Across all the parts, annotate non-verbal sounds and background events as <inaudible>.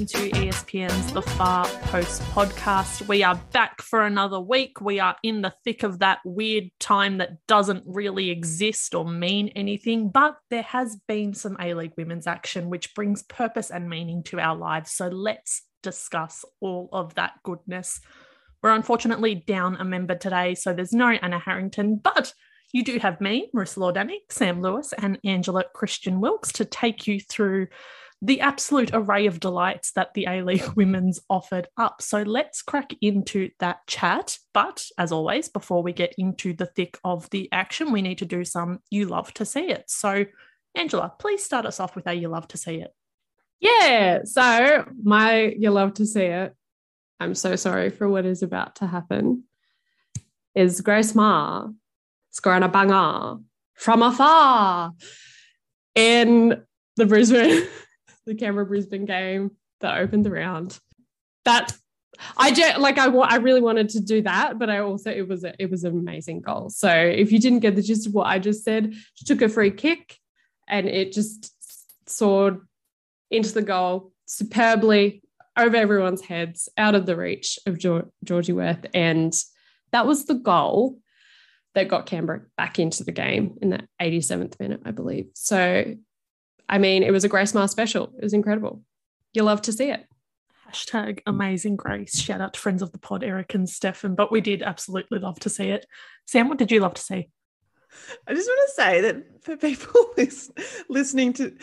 welcome to ESPN's The Far Post podcast. We are back for another week. We are in the thick of that weird time that doesn't really exist or mean anything, but there has been some A League women's action which brings purpose and meaning to our lives. So let's discuss all of that goodness. We're unfortunately down a member today, so there's no Anna Harrington, but you do have me, Marissa Lordanic, Sam Lewis, and Angela Christian Wilkes to take you through the absolute array of delights that the A League <laughs> Women's offered up. So let's crack into that chat. But as always, before we get into the thick of the action, we need to do some You Love to See It. So, Angela, please start us off with a You Love to See It. Yeah. So, my You Love to See It, I'm so sorry for what is about to happen, is Grace Maher scoring a banger from afar in the Brisbane <laughs> the Canberra Brisbane game that opened the round. That I just like I I really wanted to do that, but I also it was a, it was an amazing goal. So if you didn't get the gist of what I just said, she took a free kick and it just soared into the goal superbly over everyone's heads, out of the reach of Georgie Worth, and that was the goal that got Canberra back into the game in the 87th minute, I believe. So I mean, it was a Grace Maher special. It was incredible. You love to see it. Hashtag amazing grace. Shout out to friends of the pod, Eric and Stefan. But we did absolutely love to see it. Sam, what did you love to see? I just want to say that for people <laughs> listening to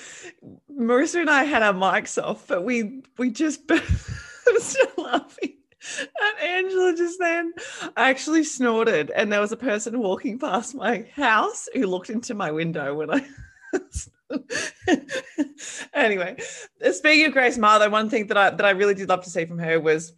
Marissa and I had our mics off, but we we just <laughs> I'm still laughing. And Angela just then actually snorted, and there was a person walking past my house who looked into my window when I <laughs> <laughs> anyway, speaking of Grace Maher, one thing that I that I really did love to see from her was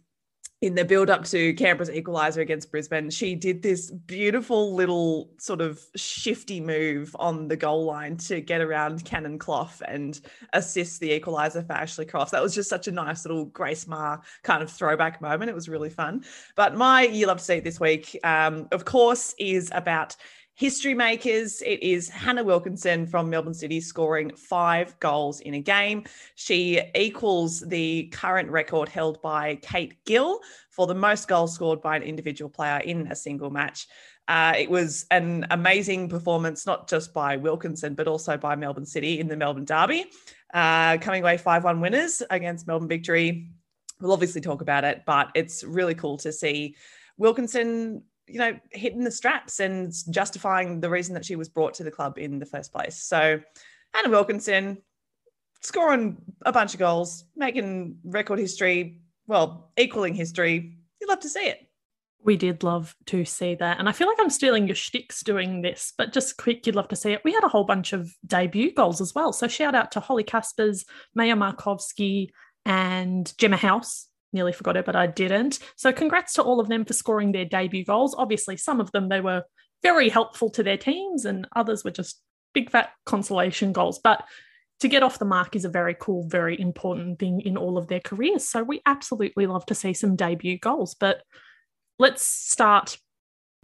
in the build up to Canberra's equaliser against Brisbane, she did this beautiful little sort of shifty move on the goal line to get around Cannon Clough and assist the equaliser for Ashley Croft. That was just such a nice little Grace Maher kind of throwback moment. It was really fun. But my You Love to See this week, um, of course, is about History makers, it is Hannah Wilkinson from Melbourne City scoring five goals in a game. She equals the current record held by Kate Gill for the most goals scored by an individual player in a single match. Uh, it was an amazing performance, not just by Wilkinson, but also by Melbourne City in the Melbourne Derby, uh, coming away 5 1 winners against Melbourne Victory. We'll obviously talk about it, but it's really cool to see Wilkinson you know, hitting the straps and justifying the reason that she was brought to the club in the first place. So, Hannah Wilkinson scoring a bunch of goals, making record history, well, equaling history. You'd love to see it. We did love to see that. And I feel like I'm stealing your shticks doing this, but just quick, you'd love to see it. We had a whole bunch of debut goals as well. So shout out to Holly Caspers, Maya Markovsky, and Gemma House nearly forgot it, but I didn't. So congrats to all of them for scoring their debut goals. Obviously, some of them they were very helpful to their teams, and others were just big fat consolation goals. But to get off the mark is a very cool, very important thing in all of their careers. So we absolutely love to see some debut goals. But let's start.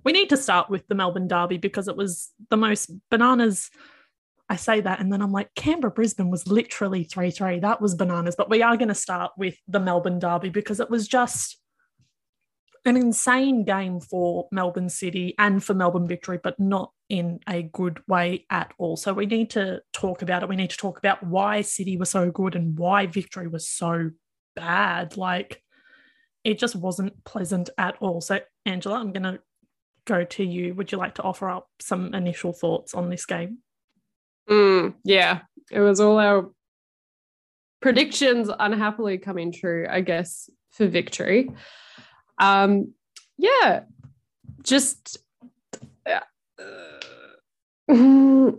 We need to start with the Melbourne Derby because it was the most bananas I say that and then I'm like, Canberra Brisbane was literally 3 3. That was bananas. But we are going to start with the Melbourne Derby because it was just an insane game for Melbourne City and for Melbourne Victory, but not in a good way at all. So we need to talk about it. We need to talk about why City was so good and why Victory was so bad. Like it just wasn't pleasant at all. So, Angela, I'm going to go to you. Would you like to offer up some initial thoughts on this game? Mm, yeah, it was all our predictions unhappily coming true, I guess, for victory. Um, yeah, just uh, <laughs>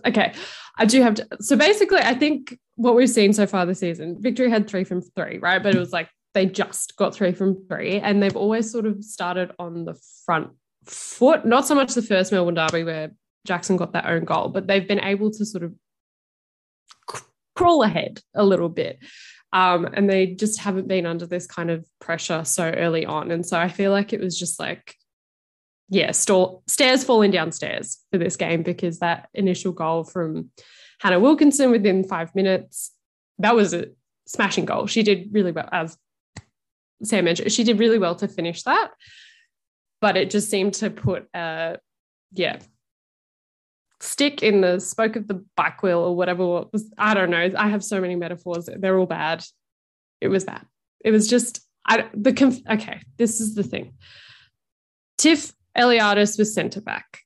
okay. I do have to. So basically, I think what we've seen so far this season, victory had three from three, right? But it was like they just got three from three, and they've always sort of started on the front foot. Not so much the first Melbourne Derby where Jackson got their own goal, but they've been able to sort of crawl ahead a little bit. Um, and they just haven't been under this kind of pressure so early on. And so I feel like it was just like, yeah, stall, stairs falling downstairs for this game because that initial goal from Hannah Wilkinson within five minutes, that was a smashing goal. She did really well, as Sam mentioned, she did really well to finish that. But it just seemed to put a, yeah, stick in the spoke of the bike wheel or whatever was, I don't know. I have so many metaphors. They're all bad. It was bad. It was just, I, the, conf- okay, this is the thing. Tiff Eliadis was centre back.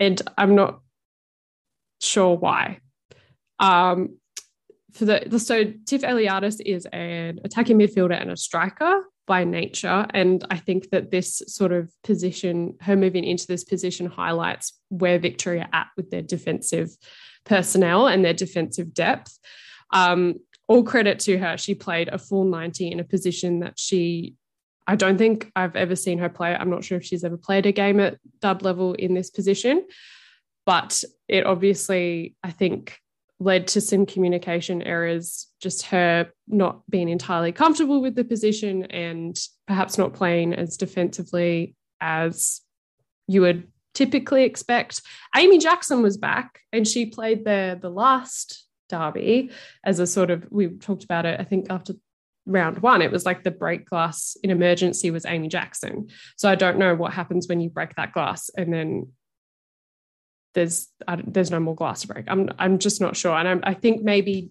And I'm not sure why. Um, for the, so Tiff Eliadis is an attacking midfielder and a striker by nature, and I think that this sort of position, her moving into this position, highlights where Victoria at with their defensive personnel and their defensive depth. Um, all credit to her. She played a full 90 in a position that she, I don't think I've ever seen her play. I'm not sure if she's ever played a game at dub level in this position, but it obviously, I think, led to some communication errors, just her not being entirely comfortable with the position and perhaps not playing as defensively as you would typically expect. Amy Jackson was back and she played there the last derby as a sort of, we talked about it, I think after round one, it was like the break glass in emergency was Amy Jackson. So I don't know what happens when you break that glass and then there's there's no more glass break. I'm I'm just not sure, and I'm, I think maybe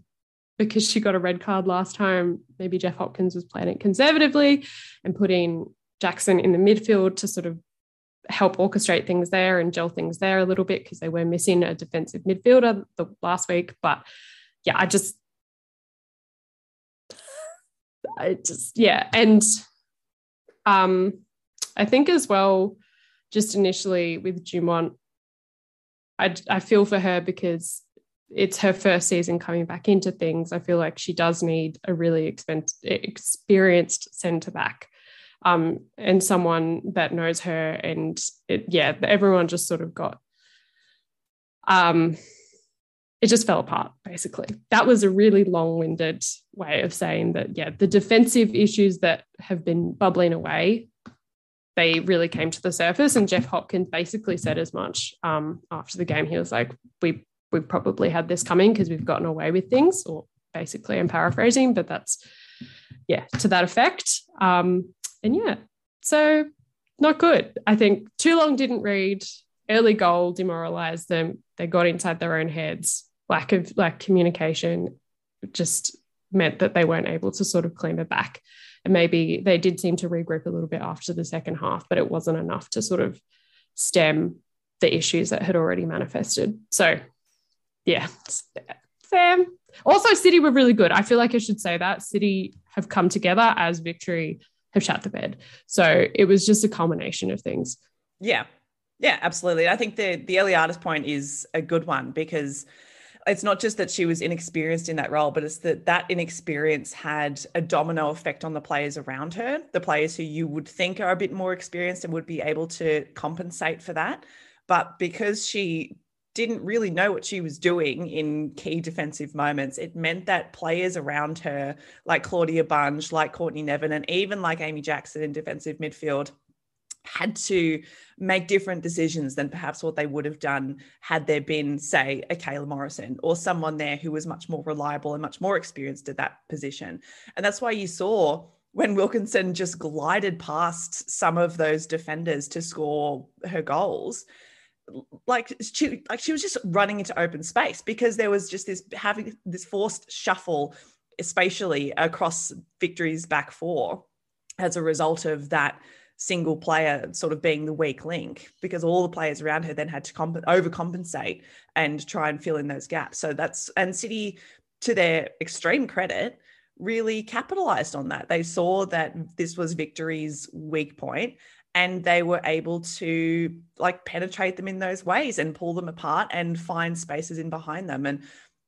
because she got a red card last time, maybe Jeff Hopkins was playing it conservatively and putting Jackson in the midfield to sort of help orchestrate things there and gel things there a little bit because they were missing a defensive midfielder the last week. But yeah, I just, I just yeah, and um, I think as well, just initially with Dumont, I, I feel for her because it's her first season coming back into things. I feel like she does need a really experienced centre back um, and someone that knows her. And it, yeah, everyone just sort of got, um, it just fell apart basically. That was a really long winded way of saying that, yeah, the defensive issues that have been bubbling away they really came to the surface. And Jeff Hopkins basically said as much um, after the game. He was like, "We we probably had this coming because we've gotten away with things." Or basically, I'm paraphrasing, but that's yeah to that effect. Um, and yeah, so not good. I think too long didn't read. Early goal demoralized them. They got inside their own heads. Lack of like communication just meant that they weren't able to sort of claim it back. Maybe they did seem to regroup a little bit after the second half, but it wasn't enough to sort of stem the issues that had already manifested. So, yeah, Sam. Also, City were really good. I feel like I should say that City have come together as victory have shut the bed. So it was just a culmination of things. Yeah. Yeah, absolutely. I think the the Eliadis point is a good one because it's not just that she was inexperienced in that role, but it's that that inexperience had a domino effect on the players around her, the players who you would think are a bit more experienced and would be able to compensate for that. But because she didn't really know what she was doing in key defensive moments, it meant that players around her, like Claudia Bunge, like Courtney Nevin, and even like Amy Jackson in defensive midfield, had to make different decisions than perhaps what they would have done had there been, say, a Kayla Morrison or someone there who was much more reliable and much more experienced at that position. And that's why you saw when Wilkinson just glided past some of those defenders to score her goals like she like she was just running into open space because there was just this having this forced shuffle spatially across victory's back four as a result of that single player sort of being the weak link because all the players around her then had to comp- overcompensate and try and fill in those gaps. So that's and City, to their extreme credit, really capitalized on that. They saw that this was Victory's weak point and they were able to like penetrate them in those ways and pull them apart and find spaces in behind them. And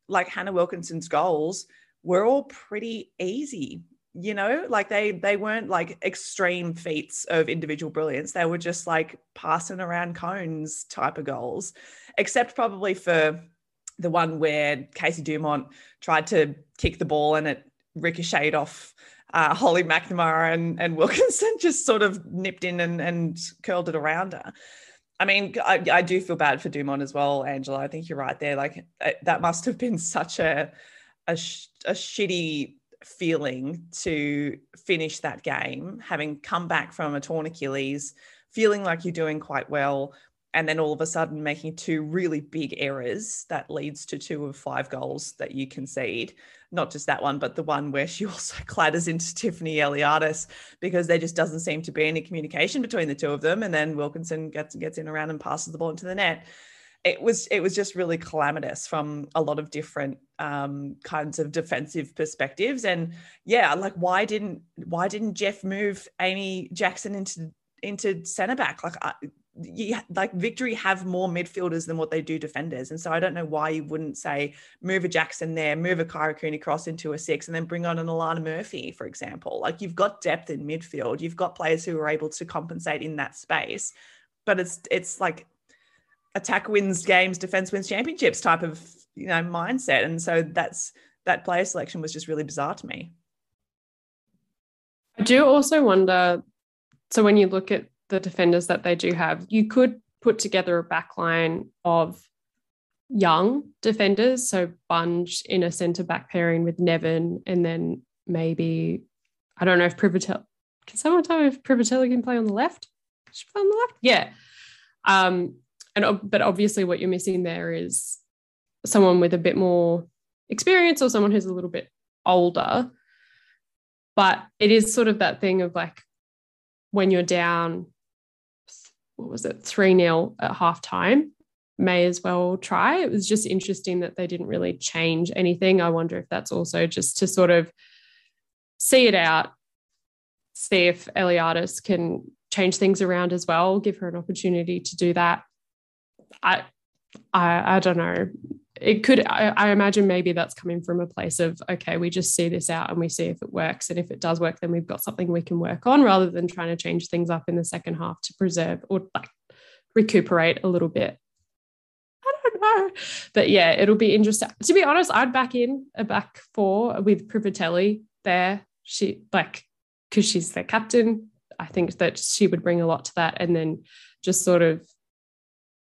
like Hannah Wilkinson's goals were all pretty easy you know like they they weren't like extreme feats of individual brilliance they were just like passing around cones type of goals except probably for the one where Casey Dumont tried to kick the ball and it ricocheted off uh, Holly McNamara and, and <laughs> Wilkinson just sort of nipped in and, and curled it around her. I mean, I, I do feel bad for Dumont as well, Angela. I think you're right there. Like that must have been such a a a shitty feeling to finish that game, having come back from a torn Achilles, feeling like you're doing quite well, and then all of a sudden making two really big errors that leads to two of five goals that you concede. Not just that one, but the one where she <laughs> also clatters into Tiffany Eliadis because there just doesn't seem to be any communication between the two of them. And then Wilkinson gets gets in around and passes the ball into the net. It was it was just really calamitous from a lot of different um, kinds of defensive perspectives. And yeah, like why didn't why didn't Jeff move Amy Jackson into into centre back? Like I, you, like Victory have more midfielders than what they do defenders. And so I don't know why you wouldn't say move a Jackson there, move a Kyra Cooney cross into a six, and then bring on an Alana Murphy, for example. Like you've got depth in midfield, you've got players who are able to compensate in that space. But it's it's like attack wins games, defense wins championships type of you know mindset. And so that's that player selection was just really bizarre to me. I do also wonder. So when you look at the defenders that they do have. You could put together a backline of young defenders, so Bunge in a centre back pairing with Nevin, and then maybe I don't know if Privitelli. Can someone tell me if Privitelli can play on the left? Should play on the left? Yeah. Um, and but obviously, what you're missing there is someone with a bit more experience or someone who's a little bit older. But it is sort of that thing of like when you're down what was it, 3 0 at half time. May as well try. It was just interesting that they didn't really change anything. I wonder if that's also just to sort of see it out, see if Eliadis can change things around as well, give her an opportunity to do that. I I, I don't know. It could I, I, imagine maybe that's coming from a place of okay we just see this out and we see if it works. And if it does work then we've got something we can work on rather than trying to change things up in the second half to preserve or like recuperate a little bit. I don't know. But yeah it'll be interesting. To be honest i'd back in a back four with privitelli there. She like because she's the captain i think that she would bring a lot to that and then just sort of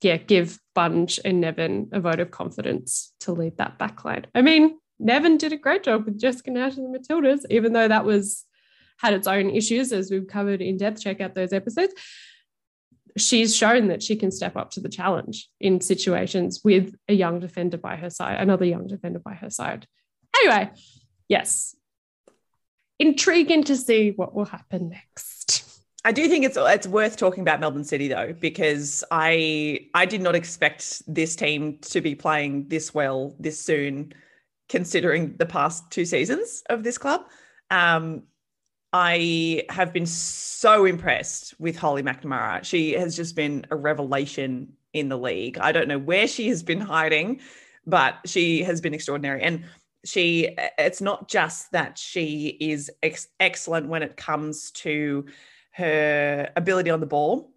yeah, give Bunge and Nevin a vote of confidence to lead that backline. I mean, Nevin did a great job with Jessika Nash and the Matildas, even though that was had its own issues as we've covered in depth. Check out those episodes. She's shown that she can step up to the challenge in situations with a young defender by her side, another young defender by her side. Anyway, yes, intriguing to see what will happen next. I do think it's it's worth talking about Melbourne City though, because I I did not expect this team to be playing this well this soon, considering the past two seasons of this club. Um, I have been so impressed with Holly McNamara. She has just been a revelation in the league. I don't know where she has been hiding, but she has been extraordinary. And she, it's not just that she is ex- excellent when it comes to her ability on the ball.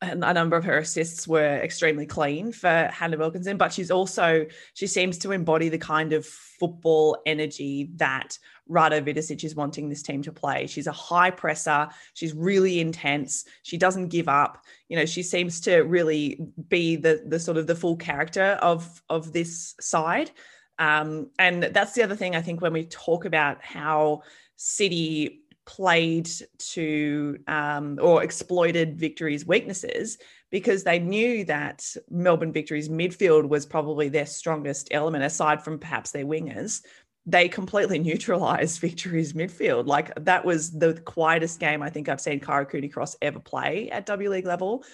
And a number of her assists were extremely clean for Hannah Wilkinson, but she's also, she seems to embody the kind of football energy that Rado Vidosic is wanting this team to play. She's a high presser. She's really intense. She doesn't give up. You know, she seems to really be the the sort of the full character of of this side. Um, and that's the other thing I think when we talk about how City played to um, or exploited Victory's weaknesses because they knew that Melbourne Victory's midfield was probably their strongest element, aside from perhaps their wingers. They completely <laughs> neutralized Victory's midfield. Like that was the quietest game I think I've seen Cooney Cross ever play at W League level.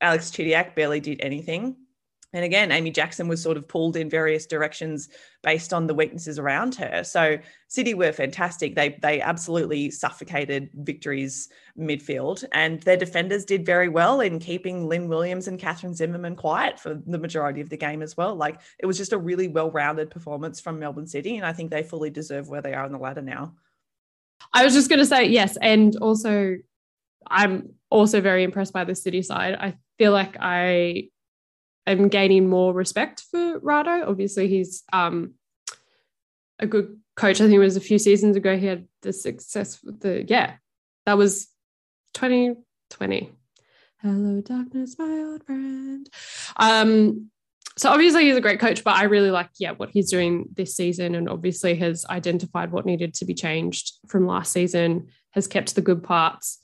Alex Chidiac barely did anything. And again, Amy Jackson was sort of pulled in various directions based on the weaknesses around her. So City were fantastic. They they absolutely suffocated Victory's midfield, and their defenders did very well in keeping Lynn Williams and Catherine Zimmerman quiet for the majority of the game as well. Like it was just a really well-rounded performance from Melbourne City, and I think they fully deserve where they are on the ladder now. I was just going to say yes, and also I'm also very impressed by the City side. I feel like I am gaining more respect for Rado. Obviously, he's um, a good coach. I think it was a few seasons ago he had the success with the yeah, that was 2020. Hello, darkness, my old friend. Um, so obviously he's a great coach, but I really like, yeah, what he's doing this season and obviously has identified what needed to be changed from last season, has kept the good parts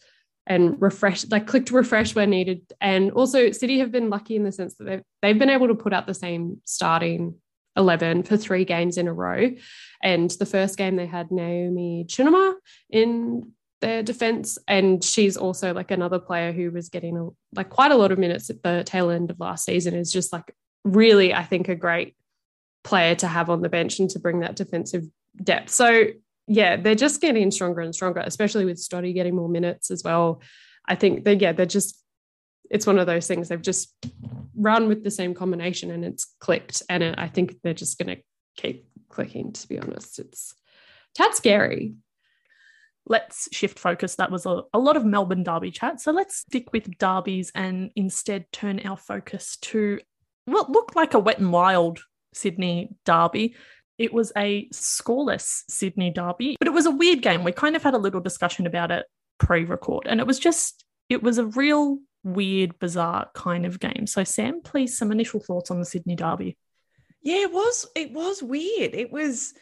and refreshed, like clicked refresh where needed. And also City have been lucky in the sense that they've, they've been able to put out the same starting 11 for three games in a row. And the first game they had Naomi Chinnama in their defense and she's also like another player who was getting a, like quite a lot of minutes at the tail end of last season is just like really, I think, a great player to have on the bench and to bring that defensive depth. So, yeah, they're just getting stronger and stronger, especially with Stoddy getting more minutes as well. I think they, yeah, they're just, it's one of those things they've just run with the same combination and it's clicked. And it, I think they're just going to keep clicking, to be honest. It's tad scary. Let's shift focus. That was a, a lot of Melbourne Derby chat. So let's stick with derbies and instead turn our focus to what looked like a wet and wild Sydney derby. It was a scoreless Sydney derby, but it was a weird game. We kind of had a little discussion about it pre record, and it was just, it was a real weird, bizarre kind of game. So, Sam, please, some initial thoughts on the Sydney derby. Yeah, it was, it was weird. It was,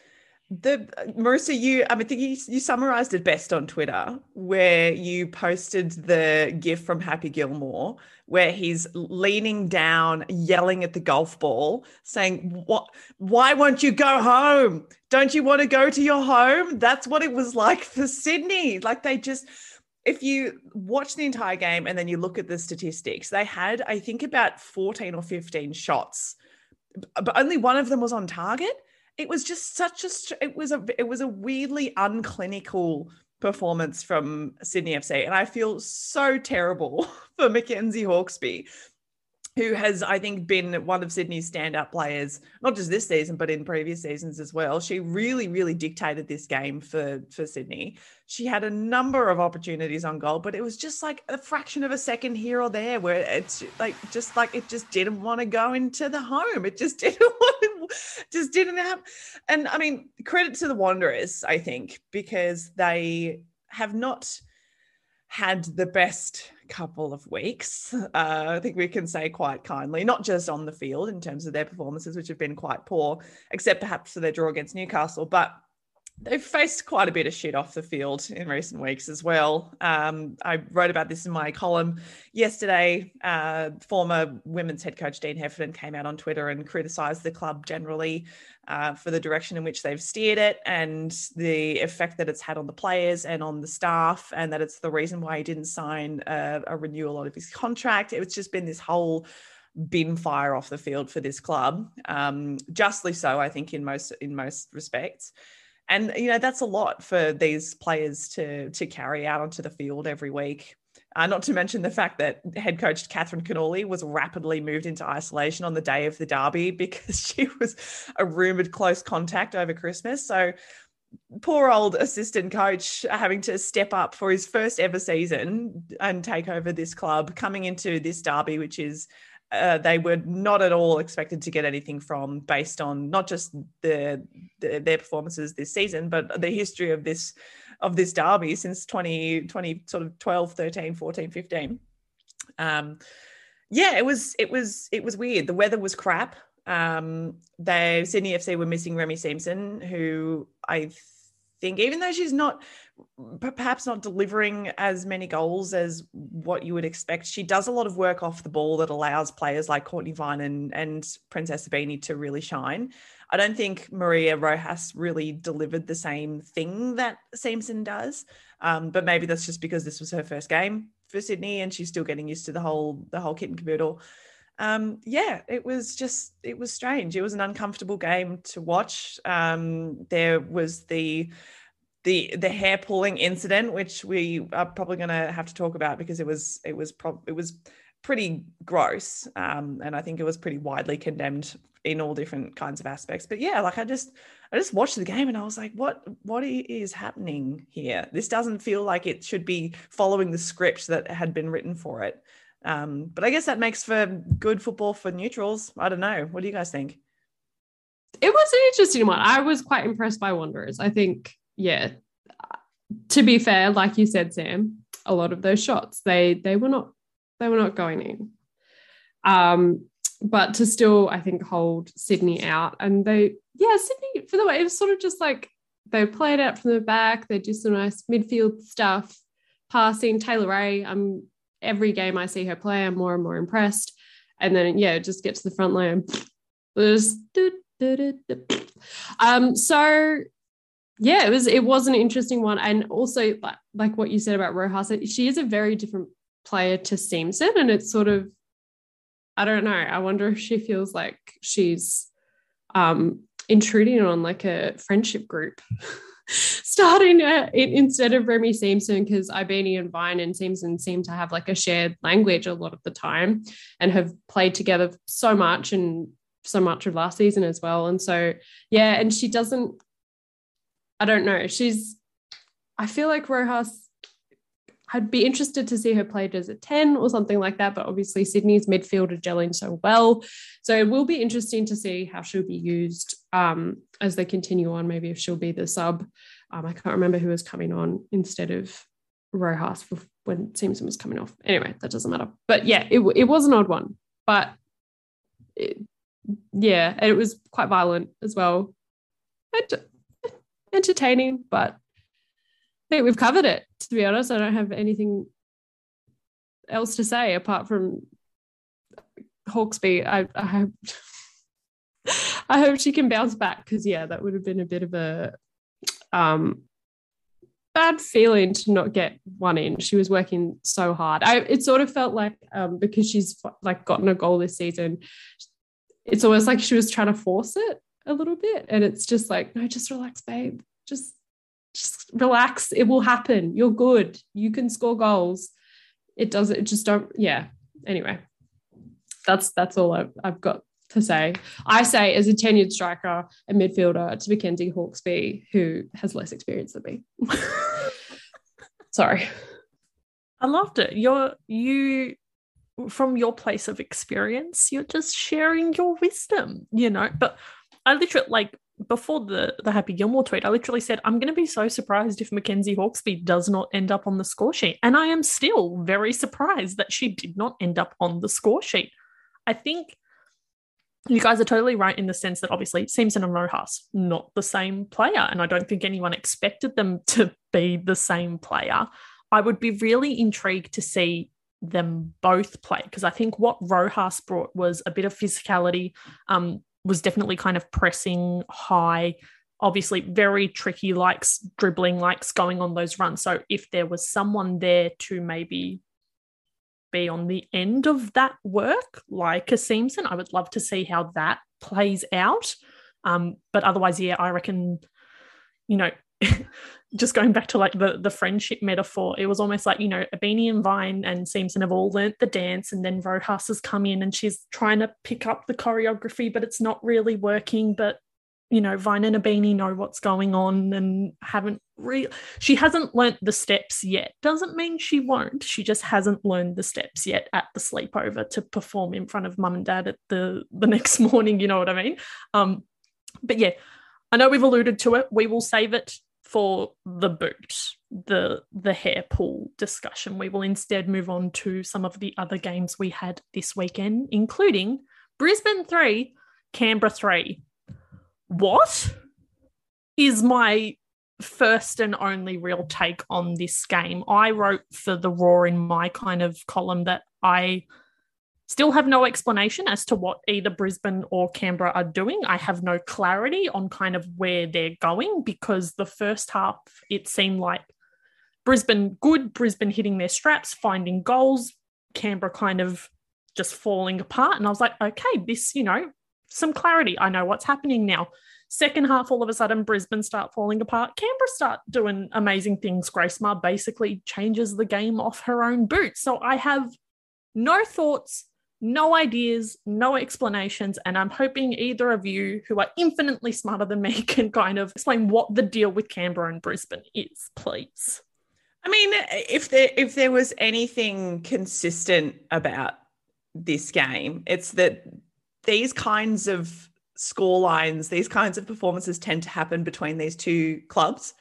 the Marissa, you I mean, think you, you summarized it best on Twitter, where you posted the gif from Happy Gilmore, where he's leaning down, yelling at the golf ball, saying, "What? Why won't you go home? Don't you want to go to your home?" That's what it was like for Sydney. Like they just. If you watch the entire game and then you look at the statistics, they had, I think, about 14 or 15 shots, but only one of them was on target it was just such a it was a it was a weirdly unclinical performance from Sydney FC and I feel so terrible <laughs> for Mackenzie Hawkesby who has, I think, been one of Sydney's standout players, not just this season, but in previous seasons as well. She really, really dictated this game for, for Sydney. She had a number of opportunities on goal, but it was just like a fraction of a second here or there where it's like just like it just didn't want to go into the home. It just <laughs> didn't want to, just didn't have. And I mean, credit to the Wanderers, I think, because they have not had the best couple of weeks. Uh, I think we can say quite kindly, not just on the field in terms of their performances, which have been quite poor, except perhaps for their draw against Newcastle, but they've faced quite a bit of shit off the field in recent weeks as well. Um, I wrote about this in my column yesterday. Uh, former women's head coach Dean Heffernan came out on Twitter and criticised the club generally uh, for the direction in which they've steered it and the effect that it's had on the players and on the staff, and that it's the reason why he didn't sign a, a renewal of his contract. It's just been this whole bin fire off the field for this club, um, justly so, I think, in most in most respects and you know that's a lot for these players to to carry out onto the field every week. Uh, not to mention the fact that head coach Catherine Cannuli was rapidly moved into isolation on the day of the derby <laughs> because she was a rumored close contact over Christmas. So poor old assistant coach having to step up for his first ever season and take over this club coming into this derby which is uh, they were not at all expected to get anything from based on not just the, the, their performances this season but the history of this of this derby since 20 20 sort of 12 13 14 15 um yeah it was it was it was weird. The weather was crap. Um they sydney fc were missing remy siemsen who i think even though she's not perhaps not delivering as many goals as what you would expect. She does a lot of work off the ball that allows players like Courtney Vine and, and Princess Ibini to really shine. I don't think Maria Rojas really delivered the same thing that Siemsen does, um, but maybe that's just because this was her first game for Sydney and she's still getting used to the whole the whole kit and caboodle. Um, yeah, it was just it was strange. It was an uncomfortable game to watch. Um, there was the the the hair pulling incident, which we are probably going to have to talk about because it was it was pro- it was pretty gross, um, and I think it was pretty widely condemned in all different kinds of aspects. But yeah, like I just I just watched the game and I was like, what what is happening here? This doesn't feel like it should be following the script that had been written for it. Um, but I guess that makes for good football for neutrals. I don't know. What do you guys think? It was an interesting one. I was quite impressed by Wanderers. I think yeah, to be fair, like you said, Sam, a lot of those shots they they were not they were not going in. Um, but to still, I think, hold Sydney out. And they, yeah, Sydney, for the way, it was sort of just like they played out from the back. They do some nice midfield stuff, passing. Taylor Ray, I'm every game I see her play, I'm more and more impressed. And then, yeah, just get to the front line. Um, so yeah, it was it was an interesting one, and also like, what you said about Rojas, she is a very different player to Siemsen, and it's sort of I don't know. I wonder if she feels like she's um, intruding on like a friendship group. <laughs> starting uh, instead of Remy Siemsen because Ibini and Vine and Siemsen seem to have like a shared language a lot of the time and have played together so much and so much of last season as well. And so, yeah, and she doesn't, I don't know, she's, I feel like Rojas, I'd be interested to see her played as a 10 or something like that. But obviously, Sydney's midfield are gelling so well. So it will be interesting to see how she'll be used um, as they continue on. Maybe if she'll be the sub. Um, I can't remember who was coming on instead of Rojas when Siemsen was coming off. Anyway, that doesn't matter. But yeah, it, it was an odd one. But it, yeah, it was quite violent as well. Ent- entertaining, but I think we've covered it. To be honest, I don't have anything else to say apart from Hawkesby. I, I hope <laughs> I hope she can bounce back because yeah, that would have been a bit of a um bad feeling to not get one in. She was working so hard. I it sort of felt like um because she's like gotten a goal this season, it's almost like she was trying to force it a little bit. And it's just like, no, just relax, babe. Just just relax. It will happen. You're good. You can score goals. It doesn't, it just don't, yeah. Anyway, that's that's all I've, I've got to say. I say as a tenured striker and midfielder to Mackenzie Hawkesby, who has less experience than me. <laughs> Sorry. I loved it. You're you from your place of experience, you're just sharing your wisdom, you know. But I literally like before the the Happy Gilmore tweet, I literally said, I'm gonna be so surprised if Mackenzie Hawkesby does not end up on the score sheet. And I am still very surprised that she did not end up on the score sheet. I think you guys are totally right in the sense that obviously Siemsen and Rojas, not the same player. And I don't think anyone expected them to be the same player. I would be really intrigued to see them both play because I think what Rojas brought was a bit of physicality, um, was definitely kind of pressing high, obviously very tricky, likes dribbling, likes going on those runs. So if there was someone there to maybe be on the end of that work, like a Siemsen, I would love to see how that plays out. Um, but otherwise, yeah, I reckon, you know, <laughs> just going back to like the the friendship metaphor, it was almost like you know Ibini and Vine and Siemsen have all learnt the dance, and then Rojas has come in and she's trying to pick up the choreography, but it's not really working. But you know, Vine and Ibini know what's going on and haven't real. She hasn't learnt the steps yet. Doesn't mean she won't. She just hasn't learned the steps yet at the sleepover to perform in front of mum and dad at the the <laughs> next morning. You know what I mean? Um, but yeah, I know we've alluded to it. We will save it for the boot, the the hair pull discussion. We will instead move on to some of the other games we had this weekend, including Brisbane 3, Canberra 3. What is my first and only real take on this game? I wrote for the Roar in my kind of column that I Still have no explanation as to what either Brisbane or Canberra are doing. I have no clarity on kind of where they're going because the first half, it seemed like Brisbane good, Brisbane hitting their straps, finding goals, Canberra kind of just falling apart. And I was like, okay, this, you know, some clarity. I know what's happening now. Second half, all of a sudden, Brisbane start falling apart. Canberra start doing amazing things. Grace Maher basically changes the game off her own boot. So I have no thoughts, no ideas, no explanations. And I'm hoping either of you who are infinitely smarter than me <laughs> can kind of explain what the deal with Canberra and Brisbane is, please. I mean, if there if there was anything consistent about this game, it's that these kinds of score lines, these kinds of performances tend to happen between these two clubs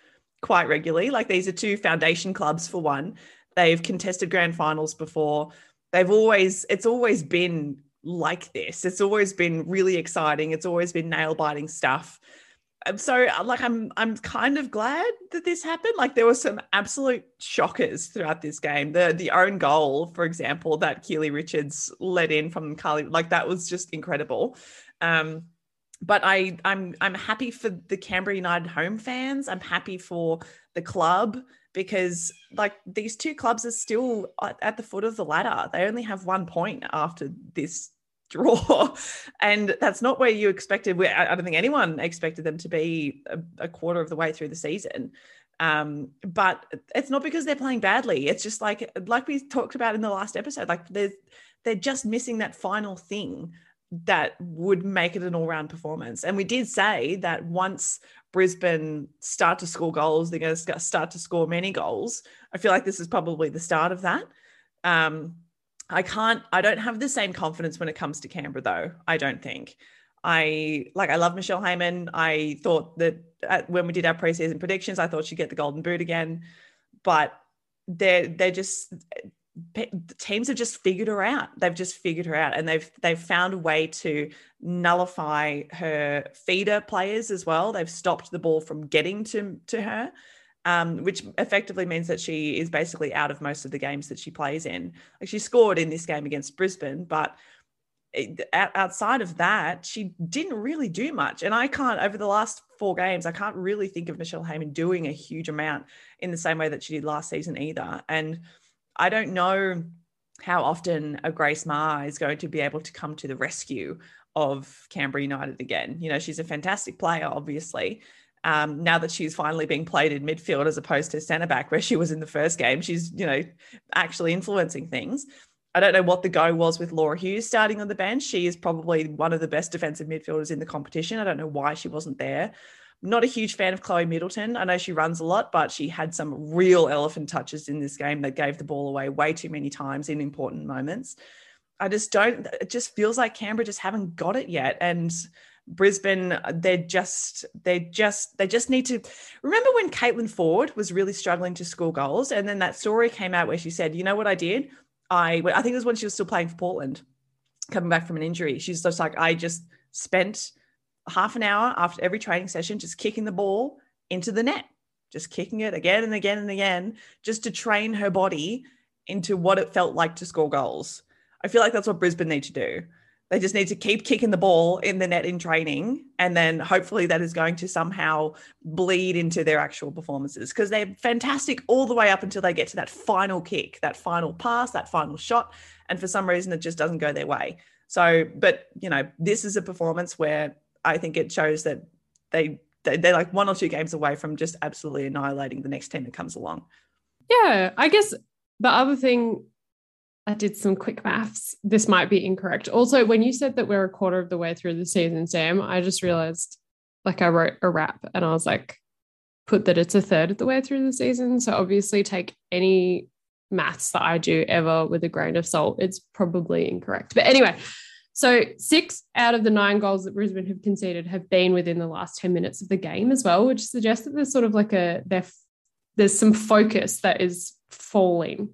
quite regularly. Like these are two foundation clubs for one. They've contested grand finals before they've always it's always been like this. It's always been really exciting. It's always been nail biting stuff. So like I'm I'm kind of glad that this happened. Like there were some absolute shockers throughout this game. The the own goal, for example, that Keely Richards let in from Carly, like that was just incredible. Um, but I I'm I'm happy for the Canberra United home fans. I'm happy for the club because like these two clubs are still at the foot of the ladder. They only have one point after this draw, <laughs> and that's not where you expected. I don't think anyone expected them to be a, quarter of the way through the season. Um, but it's not because they're playing badly. It's just like like we talked about in the last episode. Like they're they're just missing that final thing that would make it an all-round performance. And we did say that once Brisbane start to score goals, they're going to start to score many goals. I feel like this is probably the start of that. Um, I can't, I don't have the same confidence when it comes to Canberra, though. I don't think. I like, I love Michelle Heyman. I thought that at, when we did our preseason predictions, I thought she'd get the golden boot again, but they're, they're just, teams have just figured her out. They've just figured her out, and they've they've found a way to nullify her feeder players as well. They've stopped the ball from getting to to her, um, which effectively means that she is basically out of most of the games that she plays in. Like she scored in this game against Brisbane, but it, outside of that, she didn't really do much. And I can't over the last four games, I can't really think of Michelle Heyman doing a huge amount in the same way that she did last season either. And I don't know how often a Grace Maher is going to be able to come to the rescue of Canberra United again. You know, she's a fantastic player, obviously. Um, now that she's finally being played in midfield as opposed to centre back, where she was in the first game, she's, you know, actually influencing things. I don't know what the go was with Laura Hughes starting on the bench. She is probably one of the best defensive midfielders in the competition. I don't know why she wasn't there. Not a huge fan of Chloe Middleton. I know she runs a lot, but she had some real elephant touches in this game that gave the ball away way too many times in important moments. I just don't, it just feels like Canberra just haven't got it yet. And Brisbane, they're just, they just, they just need to remember when Caitlin Foord was really struggling to score goals. And then that story came out where she said, you know what I did? I, I think it was when she was still playing for Portland, coming back from an injury. She's just like, I just spent half an hour after every training session, just kicking the ball into the net, just kicking it again and again and again, just to train her body into what it felt like to score goals. I feel like that's what Brisbane need to do. They just need to keep kicking the ball in the net in training. And then hopefully that is going to somehow bleed into their actual performances because they're fantastic all the way up until they get to that final kick, that final pass, that final shot. And for some reason, it just doesn't go their way. So, but, you know, this is a performance where I think it shows that they they're like one or two games away from just absolutely annihilating the next team that comes along. Yeah, I guess the other thing I did some quick maths. This might be incorrect. Also, when you said that we're a quarter of the way through the season, Sam, I just realized like I wrote a rap and I was like, put that it's a third of the way through the season. So obviously take any maths that I do ever with a grain of salt. It's probably incorrect. But anyway, so six out of the nine goals that Brisbane have conceded have been within the last 10 minutes of the game as well, which suggests that there's sort of like a there's some focus that is falling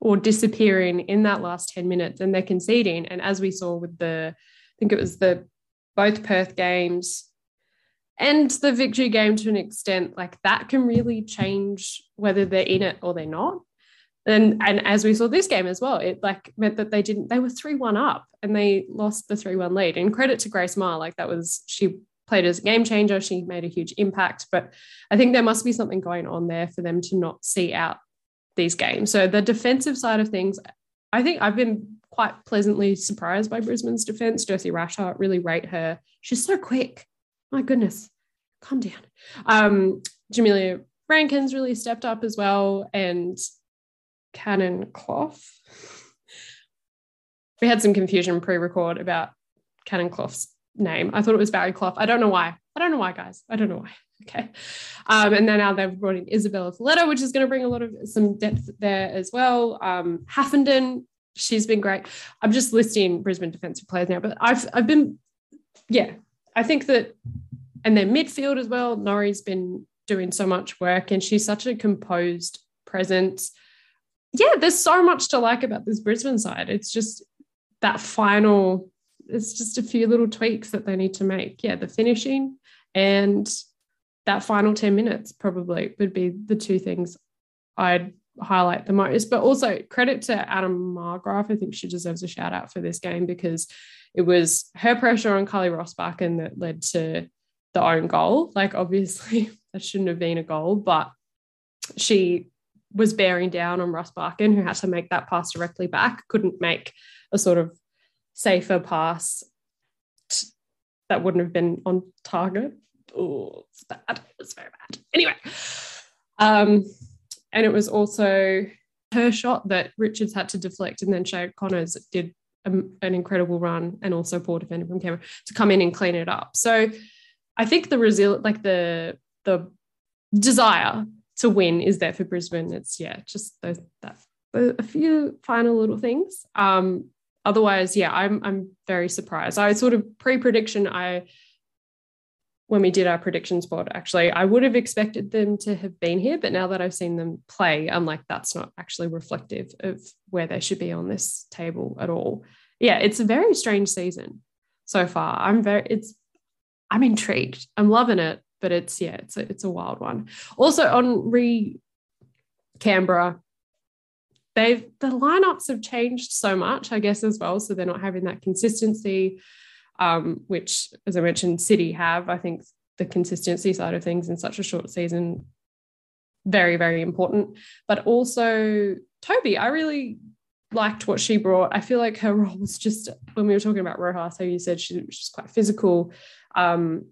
or disappearing in that last 10 minutes and they're conceding. And as we saw with the, I think it was the both Perth games and the victory game to an extent, like that can really change whether they're in it or they're not and and as we saw this game as well it like meant that they didn't they were 3-1 up and they lost the 3-1 lead. And credit to grace maher like that was she played as a game changer. She made a huge impact but i think there must be something going on there for them to not see out these games. So the defensive side of things i think i've been quite pleasantly surprised by brisbane's defense. Josie rashart really rate her. She's so quick. My goodness. Calm down. Um jamelia rankins really stepped up as well. And Cannon Clough. We had some confusion pre-record about Cannon Clough's name. I thought it was Barry Clough. I don't know why. I don't know why, guys. I don't know why. <laughs> Okay. Um, and then now they've brought in Isabella Foletta, which is going to bring a lot of some depth there as well. Um, Haffenden, she's been great. I'm just listing Brisbane defensive players now, but I've I've been, yeah, I think that, and then midfield as well. Norrie's been doing so much work, and she's such a composed presence yeah, there's so much to like about this Brisbane side. It's just that final, it's just a few little tweaks that they need to make. Yeah, the finishing and that final 10 minutes probably would be the two things I'd highlight the most. But also credit to Anna Margraf. I think she deserves a shout out for this game because it was her pressure on Karly Roestbakken that led to the own goal. Like obviously <laughs> that shouldn't have been a goal, but she was bearing down on Roestbakken, who had to make that pass directly back, couldn't make a sort of safer pass t- that wouldn't have been on target. Oh, it's bad. It's very bad. Anyway, um, and it was also her shot that Richards had to deflect, and then Shea Connors did a, an incredible run, and also poor defender from Canberra to come in and clean it up. So I think the resil like the the desire to win is there for Brisbane. It's yeah, just those that a few final little things. Um, otherwise, yeah, I'm I'm very surprised. I sort of pre-prediction I when we did our predictions board, actually, I would have expected them to have been here, but now that I've seen them play, I'm like, that's not actually reflective of where they should be on this table at all. Yeah, it's a very strange season so far. I'm very, it's, I'm intrigued. I'm loving it, but it's, yeah, it's a, it's a wild one. Also on re Canberra, they've, the lineups have changed so much, I guess, as well. So they're not having that consistency um, which, as I mentioned, City have. I think the consistency side of things in such a short season, very, very important. But also, Toby, I really liked what she brought. I feel like her <laughs> role was just when we were talking about Rojas, how you said she, she's quite physical. Um,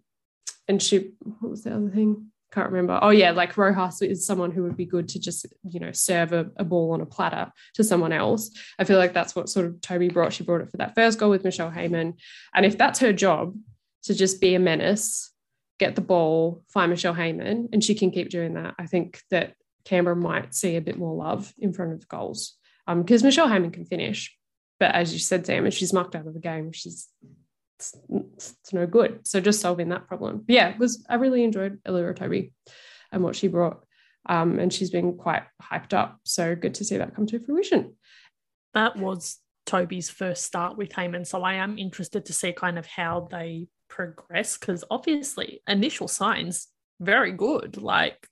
and she, what was the other thing? can't remember. Oh yeah, like Rojas is someone who would be good to just you know serve a, a, ball on a platter to someone else. I feel like that's what sort of Toby brought. She brought it for that first goal with Michelle Heyman, and if that's her job to just be a menace, get the ball, find Michelle Heyman, and she can keep doing that, I think that Canberra might see a bit more love in front of goals because um, Michelle Heyman can finish, but as you said, Sam, if she's knocked out of the game, she's it's, it's, no good. So just solving that problem. But yeah, was I really enjoyed Allira Toby and what she brought. Um, and she's been quite hyped up. So good to see that come to fruition. That was Toby's first start with Heyman. So I am interested to see kind of how they progress because obviously initial signs very good. Like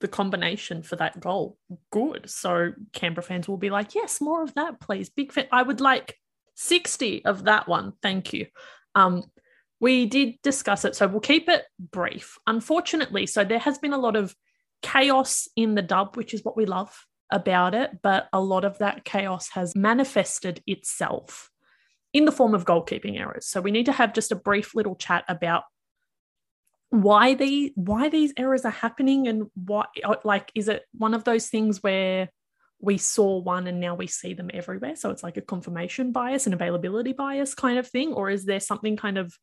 the combination for that goal, good. So Canberra fans will be like, yes, more of that, please. Big fan. I would like 60 of that one. Thank you. Um, we did discuss it, so we'll keep it brief. Unfortunately, so there has been a lot of chaos in the dub, which is what we love about it, but a lot of that chaos has manifested itself in the form of goalkeeping errors. So we need to have just a brief little chat about why the why these errors are happening and what like is it one of those things where we saw one and now we see them everywhere. So it's like a confirmation bias and availability bias kind of thing. Or is there something kind of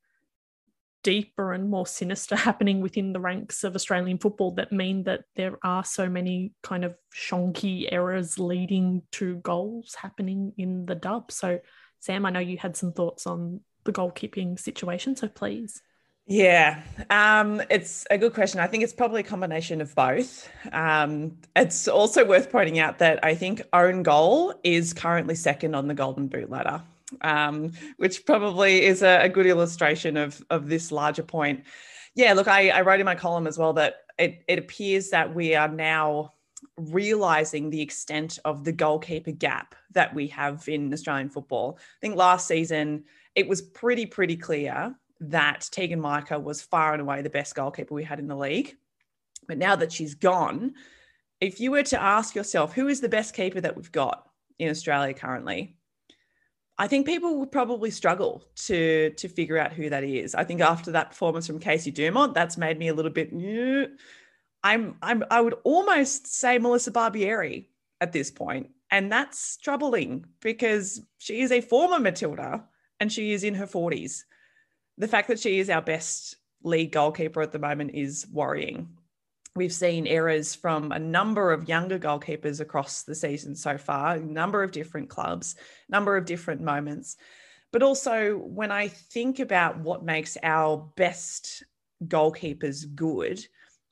deeper and more sinister <laughs> happening within the ranks of Australian football that mean that there are so many kind of shonky errors leading to goals happening in the dub? So, Sam, I know you had some thoughts on the goalkeeping situation. So please. Yeah, um, it's a good question. I think it's probably a combination of both. Um, it's also worth pointing out that I think own goal is currently second on the Golden Boot ladder, um, which probably is a, a, good illustration of of this larger point. Yeah, look, I, I wrote in my column as well that it, it appears that we are now realizing the extent of the goalkeeper gap that we have in Australian football. I think last season it was pretty pretty clear that Teagan Micah was far and away the best goalkeeper we had in the league. But now that she's gone, if you were to ask yourself, who is the best keeper that we've got in Australia currently? I think people would probably struggle to to figure out who that is. I think after that performance from Casey Dumont, that's made me a little bit. I'm I'm I would almost say Melissa Barbieri at this point, and that's troubling because she is a former Matilda and she is in her forties the fact that she is our best league goalkeeper at the moment is worrying. We've seen errors from a number of younger goalkeepers across the season so far, a number of different clubs, number of different moments. But also, when I think about what makes our best goalkeepers good,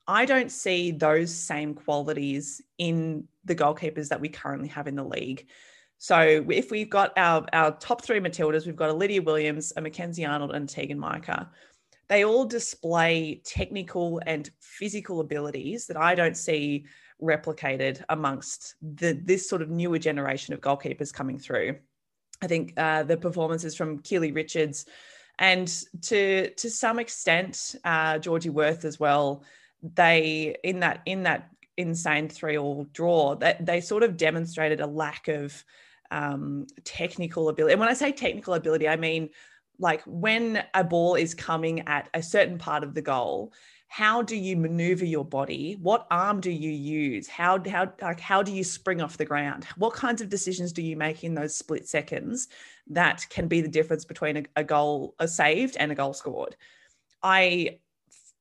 I don't see those same qualities in the goalkeepers that we currently have in the league. So if we've got our, our top three Matildas, we've got a Lydia Williams, a Mackenzie Arnold, and Teagan Micah. They all display technical and physical abilities that I don't see replicated amongst the this sort of newer generation of goalkeepers coming through. I think uh, the performances from Keeley Richards and to to some extent uh, Georgie Worth as well. They in that in that insane three all draw that they sort of demonstrated a lack of um, technical ability. And when I say technical ability, I mean like when a ball is coming at a certain part of the goal how do you maneuver your body? What arm do you use? How how like how do you spring off the ground? What kinds of decisions do you make in those split seconds that can be the difference between a, a goal a saved and a goal scored? I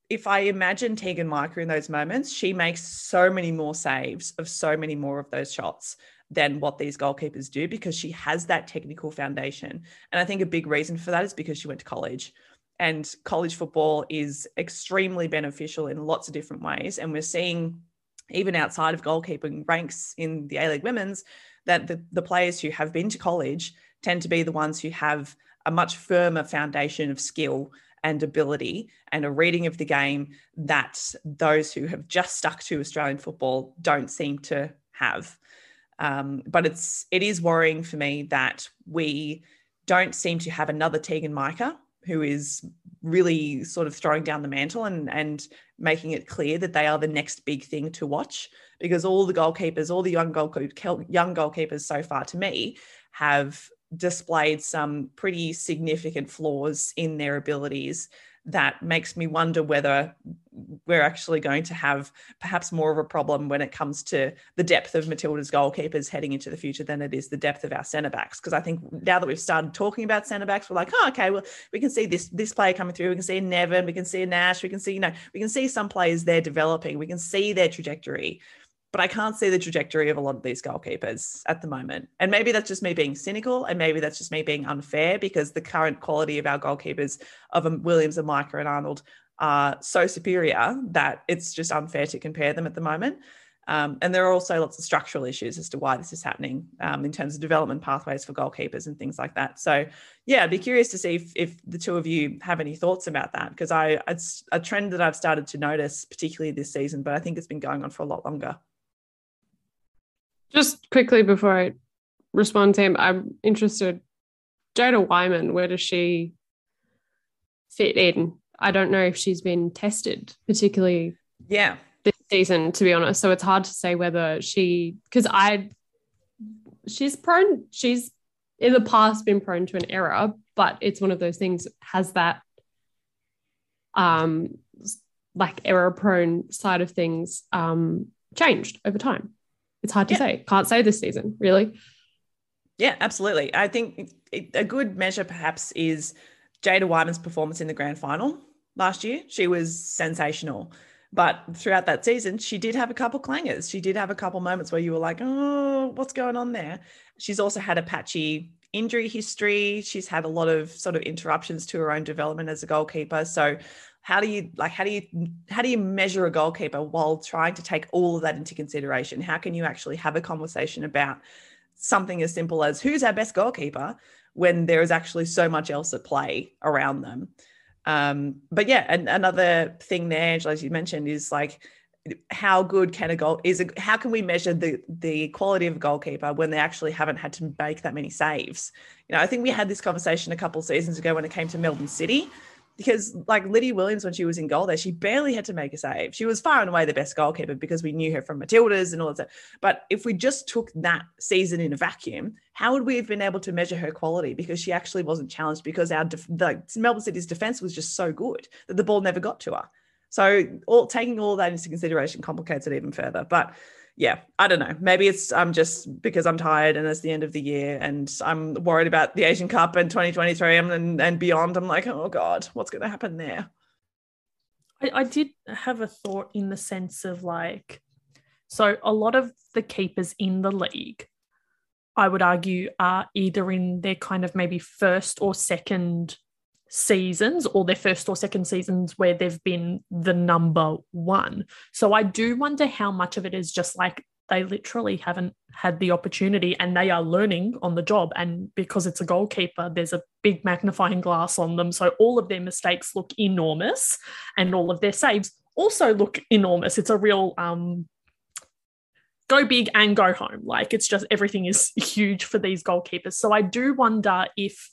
if I imagine Teagan Micah in those moments, she makes so many more saves of so many more of those shots than what these goalkeepers do because she has that technical foundation. And I think a big reason for that is because she went to college. And college football is extremely beneficial in lots of different ways. And we're seeing, even outside of goalkeeping ranks in the A League women's, that the, the players who have been to college tend to be the ones who have a much firmer foundation of skill and ability and a reading of the game that those who have just stuck to Australian football don't seem to have. Um, but it's it is worrying for me that we don't seem to have another Teagan Micah who is really sort of throwing down the mantle and and making it clear that they are the next big thing to watch. Because all the goalkeepers, all the young goal young goalkeepers so far to me have displayed some pretty significant flaws in their abilities that makes me wonder whether we're actually going to have perhaps more of a problem when it comes to the depth of Matilda's goalkeepers heading into the future than it is the depth of our centre backs. Because I think now that we've started talking about centre backs, we're like, oh, okay, well, we can see this this player coming through. We can see Nevin, we can see Nash, we can see, you know, we can see some players there developing. We can see their trajectory but I can't see the trajectory of a lot of these goalkeepers at the moment. And maybe that's just me being cynical, and maybe that's just me being unfair because the current quality of our goalkeepers of Williams and Micah and Arnold are so superior that it's just unfair to compare them at the moment. Um, and there are also lots of structural issues as to why this is happening um, in terms of development pathways for goalkeepers and things like that. So, yeah, I'd be curious to see if, if the two of you have any thoughts about that because I it's a trend that I've started to notice, particularly this season, but I think it's been going on for a lot longer. Just quickly before I respond to him, I'm interested. Jada Whyman, where does she fit in? I don't know if she's been tested, particularly yeah this season, to be honest. So it's hard to say whether she because I she's prone she's in the past been prone to an error, but it's one of those things has that um like error prone side of things um changed over time it's hard to yeah. say. Can't say this season, really. Yeah, absolutely. I think a good measure perhaps is Jada Whyman's performance in the grand final last year. She was sensational. But throughout that season, she did have a couple clangers. She did have a couple moments where you were like, oh, what's going on there? She's also had a patchy injury history. She's had a lot of sort of interruptions to her own development as a goalkeeper. So how do you like how do you how do you measure a goalkeeper while trying to take all of that into consideration? How can you actually have a conversation about something as simple as who's our best goalkeeper when there is actually so much else at play around them? Um, but yeah and another thing there angela as you mentioned is like how good can a goal is a, how can we measure the the quality of a goalkeeper when they actually haven't had to make that many saves? You know i think we had this conversation a couple seasons ago when it came to melbourne city because like Lydia Williams when she was in goal there, she barely had to make a save. She was far and away the best goalkeeper because we knew her from Matildas and all that. But if we just took that season in a vacuum, how would we have been able to measure her quality? Because she actually wasn't challenged because our def- the Melbourne City's defense was just so good that the ball never got to her. So all taking all that into consideration complicates it even further. But yeah, I don't know. Maybe it's I'm um, just because I'm tired and it's the end of the year and I'm worried about the Asian Cup and 2023 and, and beyond. I'm like, oh God, what's going to happen there? I, I did have a thought in the sense of like, so a lot of the keepers in the league, I would argue, are either in their kind of maybe first or second seasons or their first or second seasons where they've been the number one. So I do wonder how much of it is just like they literally haven't had the opportunity and they are learning on the job. And because it's a goalkeeper, there's a big magnifying glass on them. So all of their mistakes look enormous and all of their saves also look enormous. It's a real um, go big and go home. Like it's just everything is <laughs> huge for these goalkeepers. So I do wonder if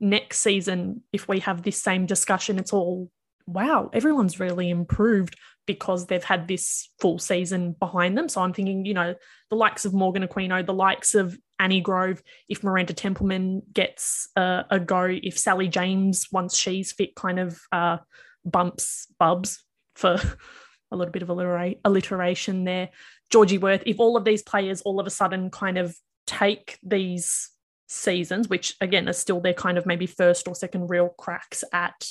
next season, if we have this same discussion, it's all wow, everyone's really improved because they've had this full season behind them. So I'm thinking, you know, the likes of Morgan Aquino, the likes of Annie Grove, if Miranda Templeman gets uh, a go, if Sally James, once she's fit, kind of uh, bumps Bubs for <laughs> a little bit of alliteration there. Georgie Worth, if all of these players all of a sudden kind of take these seasons, which again are still their kind of maybe first or second real cracks at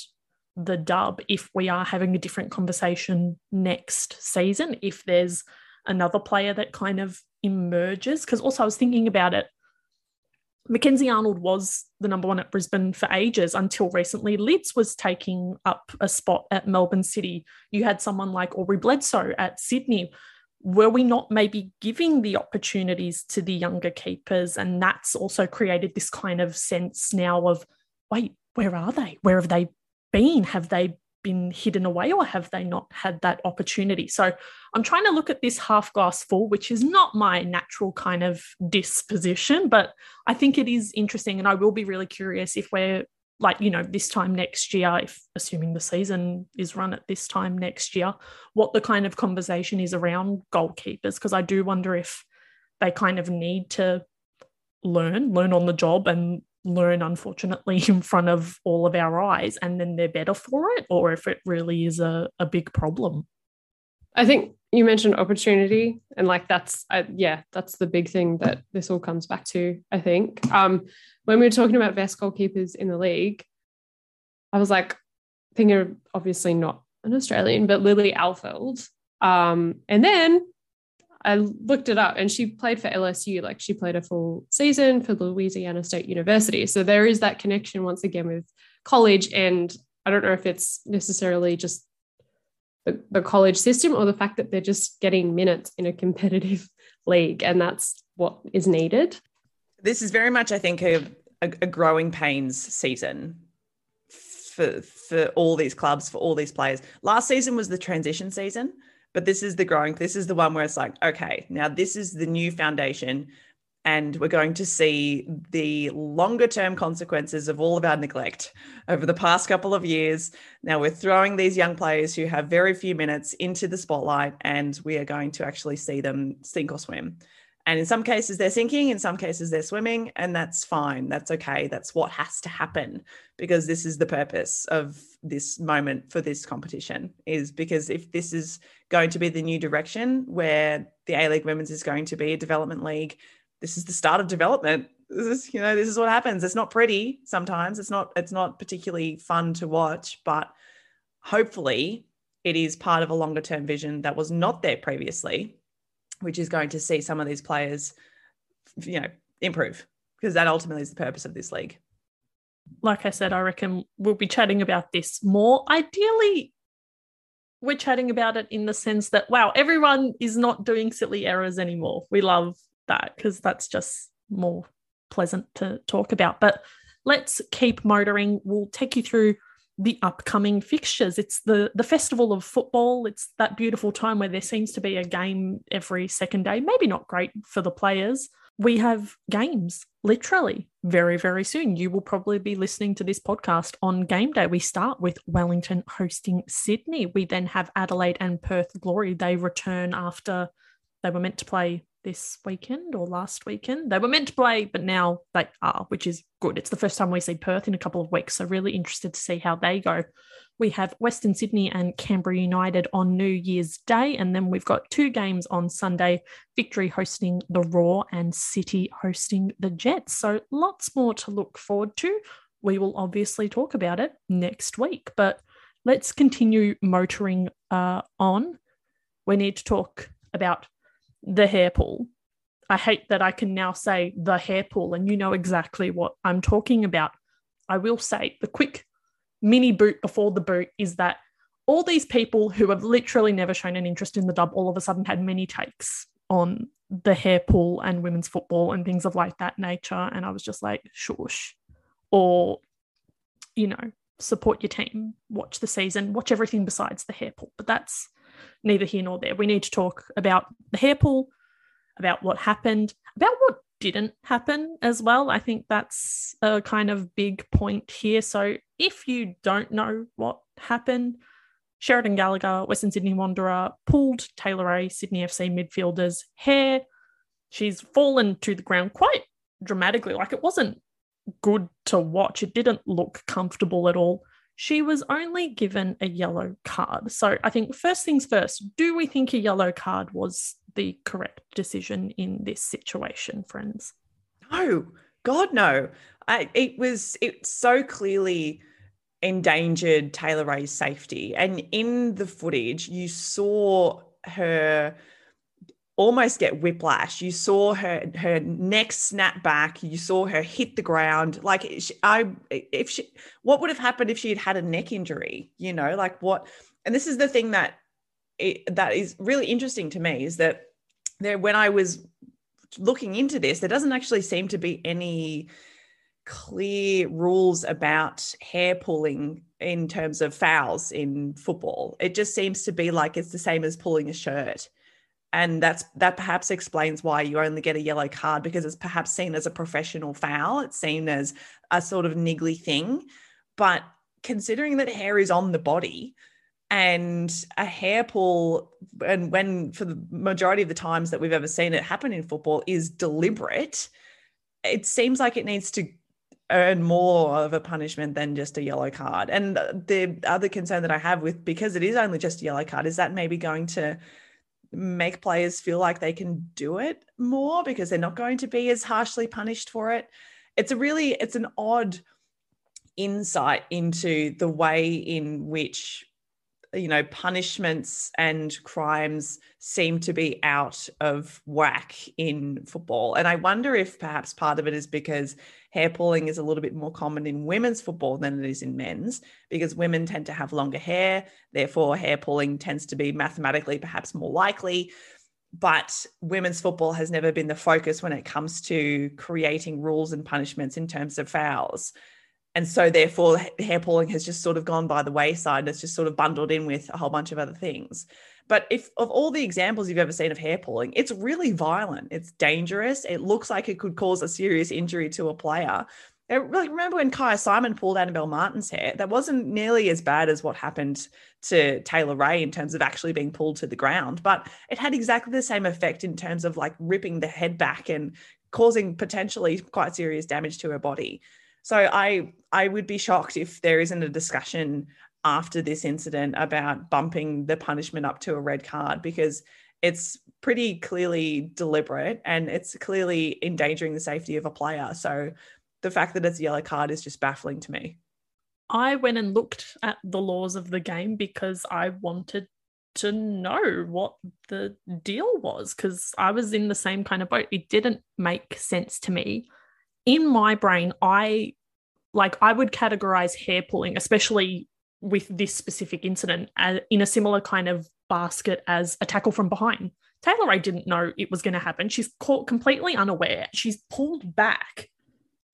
the dub, if we are having a different conversation next season, if there's another player that kind of emerges. Because also I was thinking about it. Mackenzie Arnold was the number one at Brisbane for ages until recently. Lids was taking up a spot at Melbourne City. You had someone like Aubrey Bledsoe at Sydney were we not maybe giving the opportunities to the younger keepers? And that's also created this kind of sense now of, wait, where are they? Where have they been? Have they been hidden away or have they not had that opportunity? So I'm trying to look at this half glass full, which is not my natural kind of disposition, but I think it is interesting. And I will be really curious if we're like you know this time next year if assuming the season is run at this time next year what the kind of conversation is around goalkeepers because i do wonder if they kind of need to learn learn on the job and learn unfortunately <laughs> in front of all of our eyes and then they're better for it or if it really is a, a big problem i think you mentioned opportunity and like that's uh, yeah that's the big thing that this all comes back to i think um when we were talking about best goalkeepers in the league, I was like thinking obviously not an Australian, but Lily Alfeld. Um, and then I looked it up and she played for LSU, like she played a full season for Louisiana State University. So there is that connection once again with college. And I don't know if it's necessarily just the, the college system or the fact that they're just getting minutes in a competitive <laughs> league. And that's what is needed. This is very much, I think, a, a, a growing pains season for for all these clubs, for all these players. Last season was the transition season, but this is the growing. This is the one where it's like, okay, now this is the new foundation, and we're going to see the longer term consequences of all of our neglect over the past couple of years. Now we're throwing these young players who have very few minutes into the spotlight, and we are going to actually see them sink or swim. And in some cases, they're sinking, in some cases, they're swimming, and that's fine. That's okay. That's what has to happen because this is the purpose of this moment for this competition. Is because if this is going to be the new direction where the A League Women's is going to be a development league, this is the start of development. This is, you know, this is what happens. It's not pretty sometimes. It's not, it's not particularly fun to watch, but hopefully it is part of a longer term vision that was not there previously which is going to see some of these players, you know, improve because that ultimately is the purpose of this league. Like I said, I reckon we'll be chatting about this more. Ideally, we're chatting about it in the sense that, wow, everyone is not doing silly errors anymore. We love that because that's just more pleasant to talk about. But let's keep motoring. We'll take you through the upcoming fixtures. It's the the festival of football. It's that beautiful time where there seems to be a game every second day. Maybe not great for the players. We have games literally very very soon. You will probably be listening to this podcast on game day. We start with Wellington hosting Sydney. We then have Adelaide and Perth Glory. They return after they were meant to play this weekend or last weekend. They were meant to play, but now they are, which is good. It's the first time we see Perth in a couple of weeks. So, really interested to see how they go. We have Western Sydney and Canberra United on New Year's Day. And then we've got two games on Sunday Victory hosting the Roar and City hosting the Jets. So, lots more to look forward to. We will obviously talk about it next week, but let's continue motoring uh, on. We need to talk about the hair pull. I hate that I can now say the hair pull and you know exactly what I'm talking about. I will say the quick mini boot before the boot is that all these people who have literally never shown an interest in the dub all of a sudden had many takes on the hair pull and women's football and things of like that nature. And I was just like, shush. Or, you know, support your team, watch the season, watch everything besides the hair pull. But that's neither here nor there. We need to talk about the hair pull, about what happened, about what didn't happen as well. I think that's a kind of big point here. So if you don't know what happened, Sheridan Gallagher, Western Sydney Wanderer, pulled Taylor Ray, Sydney FC midfielder's hair. She's fallen to the ground quite dramatically. Like it wasn't good to watch. It didn't look comfortable at all. She was only given a yellow card. So I think first things first, do we think a yellow card was the correct decision in this situation, friends? No, God, no. I, it was it so clearly endangered Taylor Ray's safety. And in the footage, you saw her almost get whiplash. You saw her her neck snap back. You saw her hit the ground. Like I, if she, what would have happened if she had had a neck injury? You know, like what? And this is the thing that it, that is really interesting to me is that there when I was looking into this, there doesn't actually seem to be any clear rules about hair pulling in terms of fouls in football. It just seems to be like it's the same as pulling a shirt. And that's that perhaps explains why you only get a yellow card because it's perhaps seen as a professional foul. It's seen as a sort of niggly thing. But considering that hair is on the body and a hair pull, and when for the majority of the times that we've ever seen it happen in football is deliberate, it seems like it needs to earn more of a punishment than just a yellow card. And the other concern that I have with because it is only just a yellow card is that maybe going to make players feel like they can do it more because they're not going to be as harshly punished for it. It's a really it's an odd insight into the way in which you know punishments and crimes seem to be out of whack in football and i wonder if perhaps part of it is because hair pulling is a little bit more common in women's football than it is in men's because women tend to have longer hair. Therefore hair pulling tends to be mathematically perhaps more likely. But women's football has never been the focus when it comes to creating rules and punishments in terms of fouls. And so therefore hair pulling has just sort of gone by the wayside it's just sort of bundled in with a whole bunch of other things but if of all the examples you've ever seen of hair pulling it's really violent it's dangerous it looks like it could cause a serious injury to a player uh, like remember when Kyah Simon pulled Annabelle Martin's hair? That wasn't nearly as bad as what happened to Taylor Ray in terms of actually being pulled to the ground, but it had exactly the same effect in terms of like ripping the head back and causing potentially quite serious damage to her body. So I I would be shocked if there isn't a discussion after this incident about bumping the punishment up to a red card because it's pretty clearly deliberate and it's clearly endangering the safety of a player. So the fact that it's a yellow card is just baffling to me. I went and looked at the laws of the game because I wanted to know what the deal was because I was in the same kind of boat. It didn't make sense to me. In my brain, I like I would categorize hair pulling, especially with this specific incident, uh, in a similar kind of basket as a tackle from behind. Taylor Ray didn't know it was going to happen. She's caught completely unaware. She's pulled back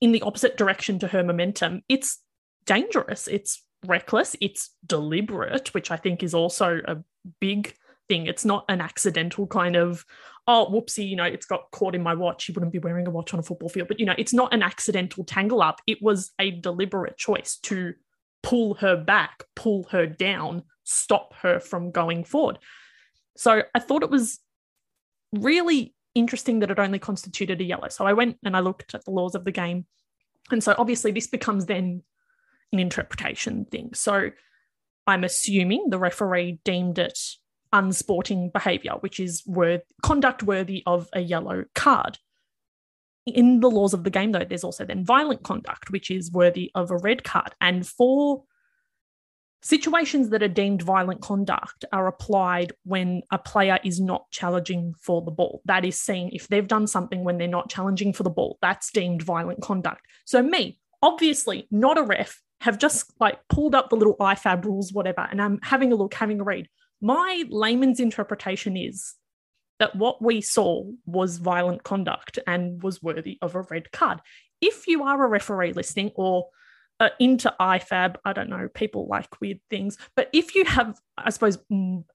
in the opposite direction to her momentum. It's dangerous. It's reckless. It's deliberate, which I think is also a big thing. It's not an accidental kind of, oh, whoopsie, you know, it's got caught in my watch. You wouldn't be wearing a watch on a football field. But, you know, it's not an accidental tangle up. It was a deliberate choice to pull her back, pull her down, stop her from going forward. So I thought it was really interesting that it only constituted a yellow. So I went and I looked at the laws of the game. And so obviously this becomes then an interpretation thing. So I'm assuming the referee deemed it unsporting behavior, which is worth, conduct worthy of a yellow card. In the laws of the game, though, there's also then violent conduct, which is worthy of a red card. And for situations that are deemed violent conduct are applied when a player is not challenging for the ball. That is seen if they've done something when they're not challenging for the ball, that's deemed violent conduct. So, me, obviously not a ref, have just like pulled up the little IFAB rules, whatever, and I'm having a look, having a read my layman's interpretation is that what we saw was violent conduct and was worthy of a red card. If you are a referee listening or uh, into IFAB, I don't know, people like weird things, but if you have, I suppose,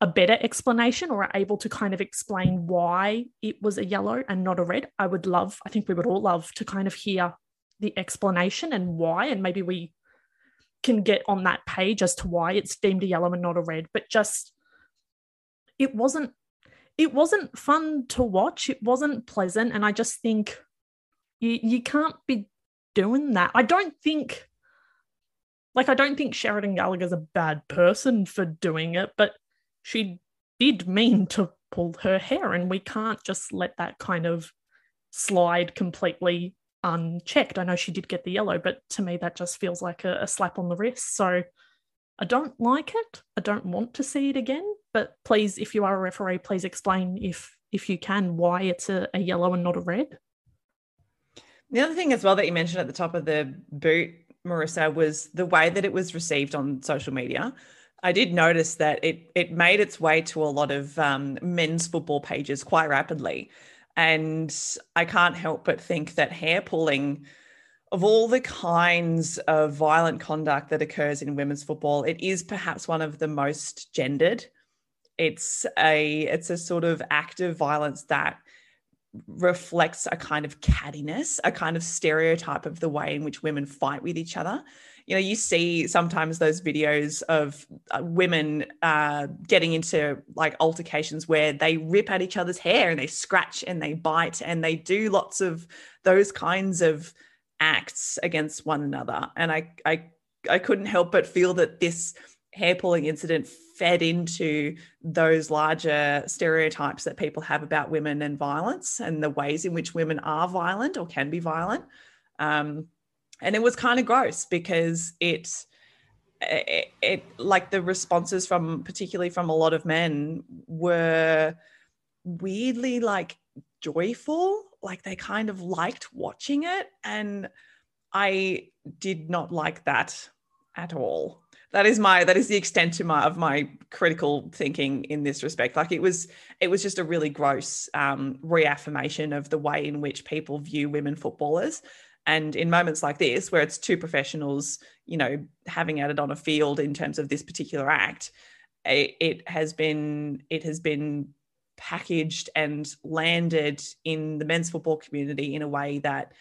a better explanation or are able to kind of explain why it was a yellow and not a red, I would love, I think we would all love to kind of hear the explanation and why, and maybe we can get on that page as to why it's deemed a yellow and not a red, but just it wasn't it wasn't fun to watch. It wasn't pleasant. And I just think you, you can't be doing that. I don't think, like, I don't think Sheridan Gallagher's a bad person for doing it, but she did mean to pull her hair, and we can't just let that kind of slide completely unchecked. I know she did get the yellow, but to me, that just feels like a, a slap on the wrist. So I don't like it. I don't want to see it again. But please, if you are a referee, please explain if if you can why it's a, a yellow and not a red. The other thing as well that you mentioned at the top of the boot, Marissa, was the way that it was received on social media. I did notice that it it made its way to a lot of um, men's football pages quite rapidly, and I can't help but think that hair pulling of all the kinds of violent conduct that occurs in women's football, it is perhaps one of the most gendered. It's a it's a sort of act of violence that reflects a kind of cattiness, a kind of stereotype of the way in which women fight with each other. You know, you see sometimes those videos of uh, women uh, getting into like altercations where they rip at each other's hair and they scratch and they bite and they do lots of those kinds of acts against one another. And I, I, I couldn't help but feel that this hair pulling incident fed into those larger stereotypes that people have about women and violence and the ways in which women are violent or can be violent. Um, and it was kind of gross because it, it, it, like the responses from particularly from a lot of men were weirdly like joyful like they kind of liked watching it and i did not like that at all that is my that is the extent to my of my critical thinking in this respect. Like it was it was just a really gross um, reaffirmation of the way in which people view women footballers. And in moments like this where it's two professionals you know having at it on a field in terms of this particular act it, it has been it has been packaged and landed in the men's football community in a way that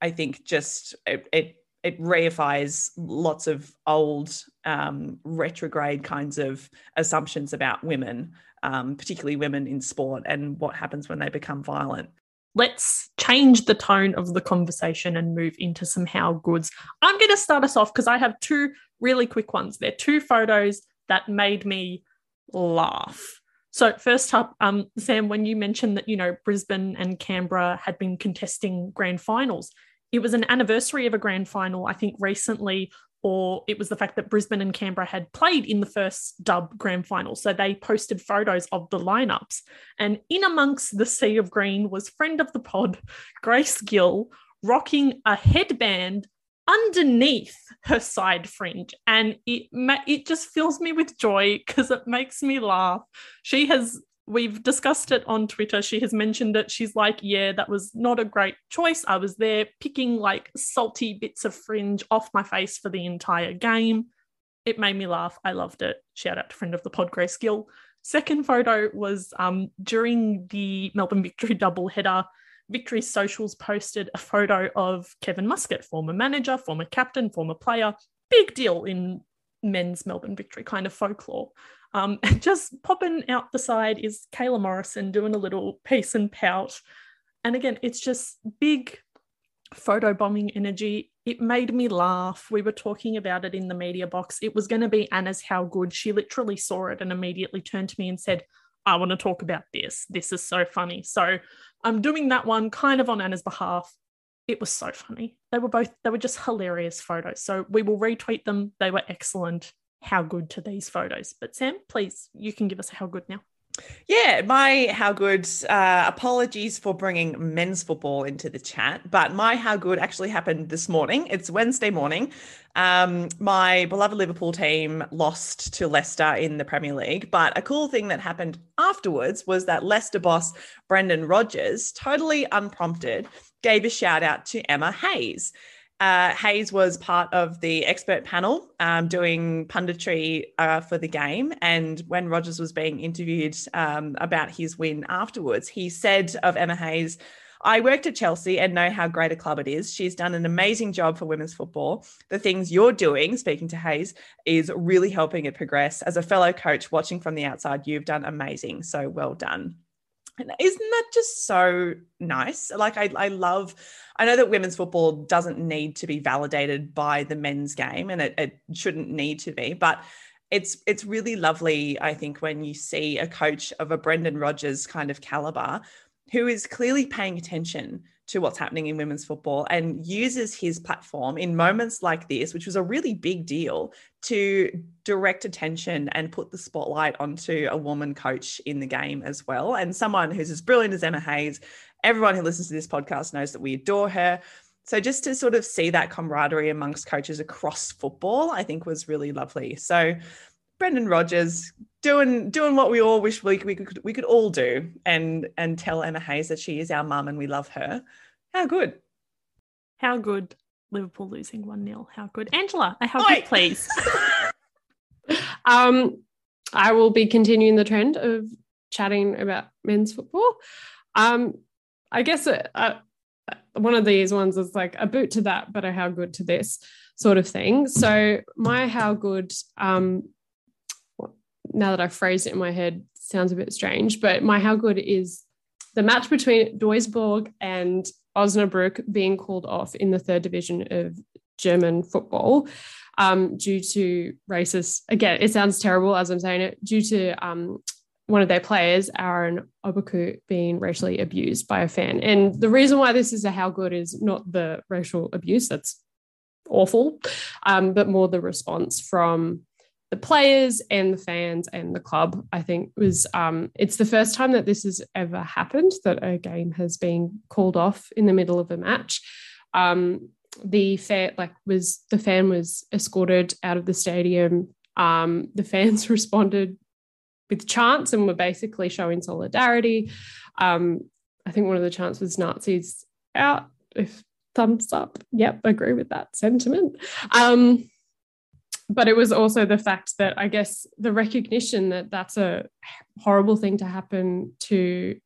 I think just it, it, it reifies lots of old um, retrograde kinds of assumptions about women, um, particularly women in sport, and what happens when they become violent. Let's change the tone of the conversation and move into some how goods. I'm going to start us off because I have two really quick ones. They're two photos that made me laugh. So first up, um, Sam, when you mentioned that you know Brisbane and Canberra had been contesting grand finals, it was an anniversary of a grand final. I think recently, or it was the fact that Brisbane and Canberra had played in the first Dub grand final. So they posted photos of the lineups, and in amongst the sea of green was friend of the pod, Grace Gill, rocking a headband underneath her side fringe and it it just fills me with joy because it makes me laugh she has we've discussed it on twitter. She has mentioned it she's like yeah that was not a great choice. I was there picking like salty bits of fringe off my face for the entire game. It made me laugh. I loved it. Shout out to friend of the pod grace gill. Second photo was um, during the melbourne victory <laughs> double header Victory Socials posted a photo of Kevin Muscat, former manager, former captain, former player. Big deal in men's Melbourne Victory kind of folklore. Um, <laughs> just popping out the side is Kayla Morrison doing a little peace and pout. And again, it's just big photo bombing energy. It made me laugh. We were talking about it in the media box. It was going to be Anna's How Good. She literally saw it and immediately turned to me and said, I want to talk about this. This is so funny. So I'm doing that one kind of on Anna's behalf. It was so funny. They were both, they were just hilarious photos. So we will retweet them. They were excellent. How good to these photos. But Sam, please, you can give us a how good now. Yeah, my how good. Uh, apologies for bringing men's football into the chat, but my how good actually happened this morning. It's Wednesday morning. Um, my beloved Liverpool team lost to Leicester in the Premier League, but a cool thing that happened afterwards was that Leicester boss Brendan Rodgers, totally unprompted, gave a shout out to Emma Hayes. Uh, Hayes was part of the expert panel um, doing punditry uh, for the game. And when Rodgers was being interviewed um, about his win afterwards, he said of Emma Hayes, I worked at Chelsea and know how great a club it is. She's done an amazing job for women's football. The things you're doing, speaking to Hayes, is really helping it progress. As a fellow coach watching from the outside, you've done amazing. So well done. And isn't that just so nice? Like I, I love I know that women's football doesn't need to be validated by the men's game and it, it shouldn't need to be, but it's it's really lovely, I think, when you see a coach of a Brendan Rodgers kind of caliber who is clearly paying attention to what's happening in women's football and uses his platform in moments like this, which was a really big deal, to direct attention and put the spotlight onto a woman coach in the game as well. And someone who's as brilliant as Emma Hayes. Everyone who listens to this podcast knows that we adore her. So just to sort of see that camaraderie amongst coaches across football, I think was really lovely. So Brendan Rodgers doing doing what we all wish we, we could we could all do and and tell Emma Hayes that she is our mum and we love her. How good. How good. Liverpool losing 1 0. How good. Angela, a how Oi. good, please. <laughs> um, I will be continuing the trend of chatting about men's football. Um, I guess uh, uh, one of these ones is like a boot to that, but a how good to this sort of thing. So, my how good um, now that I've phrased it in my head, sounds a bit strange, but my how good is the match between Duisburg and Osnabrück being called off in the third division of German football um, due to racist. Again, it sounds terrible as I'm saying it, due to um, one of their players, Aaron Opoku, being racially abused by a fan. And the reason why this is a how good is not the racial abuse, that's awful, um, but more the response from the players and the fans and the club. I think was um, it's the first time that this has ever happened that a game has been called off in the middle of a match. Um, the fan like was the fan was escorted out of the stadium. Um, the fans <laughs> responded with chants and were basically showing solidarity. Um, I think one of the chants was Nazis out. If thumbs up, yep, agree with that sentiment. Um, but it was also the fact that I guess the recognition that that's a horrible thing to happen to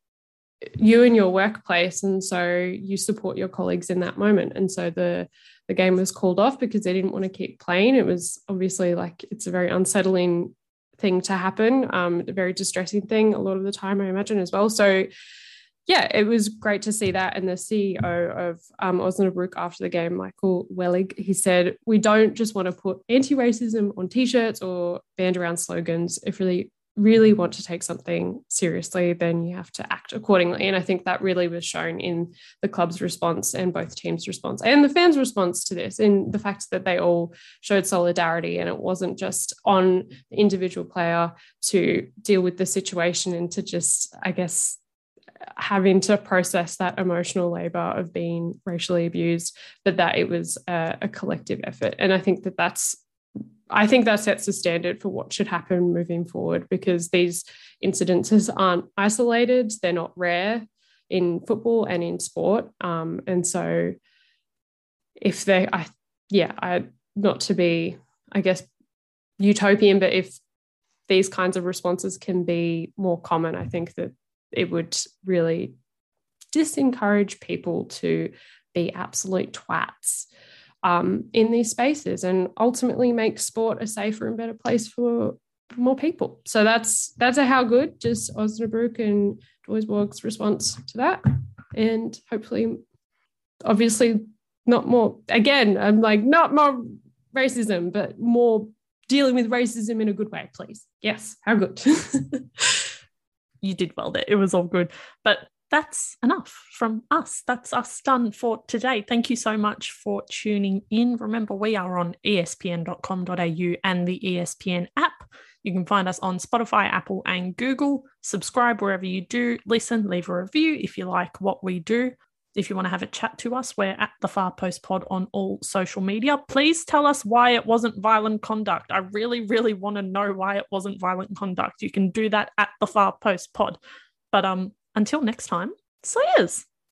you in your workplace and so you support your colleagues in that moment and so the the game was called off because they didn't want to keep playing it was obviously like it's a very unsettling thing to happen um, a very distressing thing a lot of the time i imagine as well so yeah, it was great to see that. And the CEO of um, Osnabrück after the game, Michael Welling, he said, We don't just want to put anti racism on t shirts or band around slogans. If really, really want to take something seriously, then you have to act accordingly. And I think that really was shown in the club's response and both teams' response and the fans' response to this, in the fact that they all showed solidarity and it wasn't just on the individual player to deal with the situation and to just, I guess, having to process that emotional labor of being racially abused, but that it was a, a collective effort. And I think that that's I think that sets the standard for what should happen moving forward because these incidences aren't isolated, they're not rare in football and in sport. Um, and so, if they, I, yeah, I not to be, I guess, utopian, but if these kinds of responses can be more common, I think that it would really disencourage people to be absolute twats um, in these spaces and ultimately make sport a safer and better place for more people. So that's that's a how good just Osnabrück and Duisburg's response to that. And hopefully, obviously, not more again, I'm like not more racism, but more dealing with racism in a good way, please. Yes, how good. <laughs> you did well there. It was all good. But that's enough from us. That's us done for today. Thank you so much for tuning in. Remember, we are on espn.com.au and the ESPN app. You can find us on Spotify, Apple, and Google. Subscribe wherever you do listen. Leave a review if you like what we do. If you want to have a chat to us, we're at the Far Post Pod on all social media. Please tell us why it wasn't violent conduct. I really, really want to know why it wasn't violent conduct. You can do that at the Far Post Pod. But um, until next time, Slayers.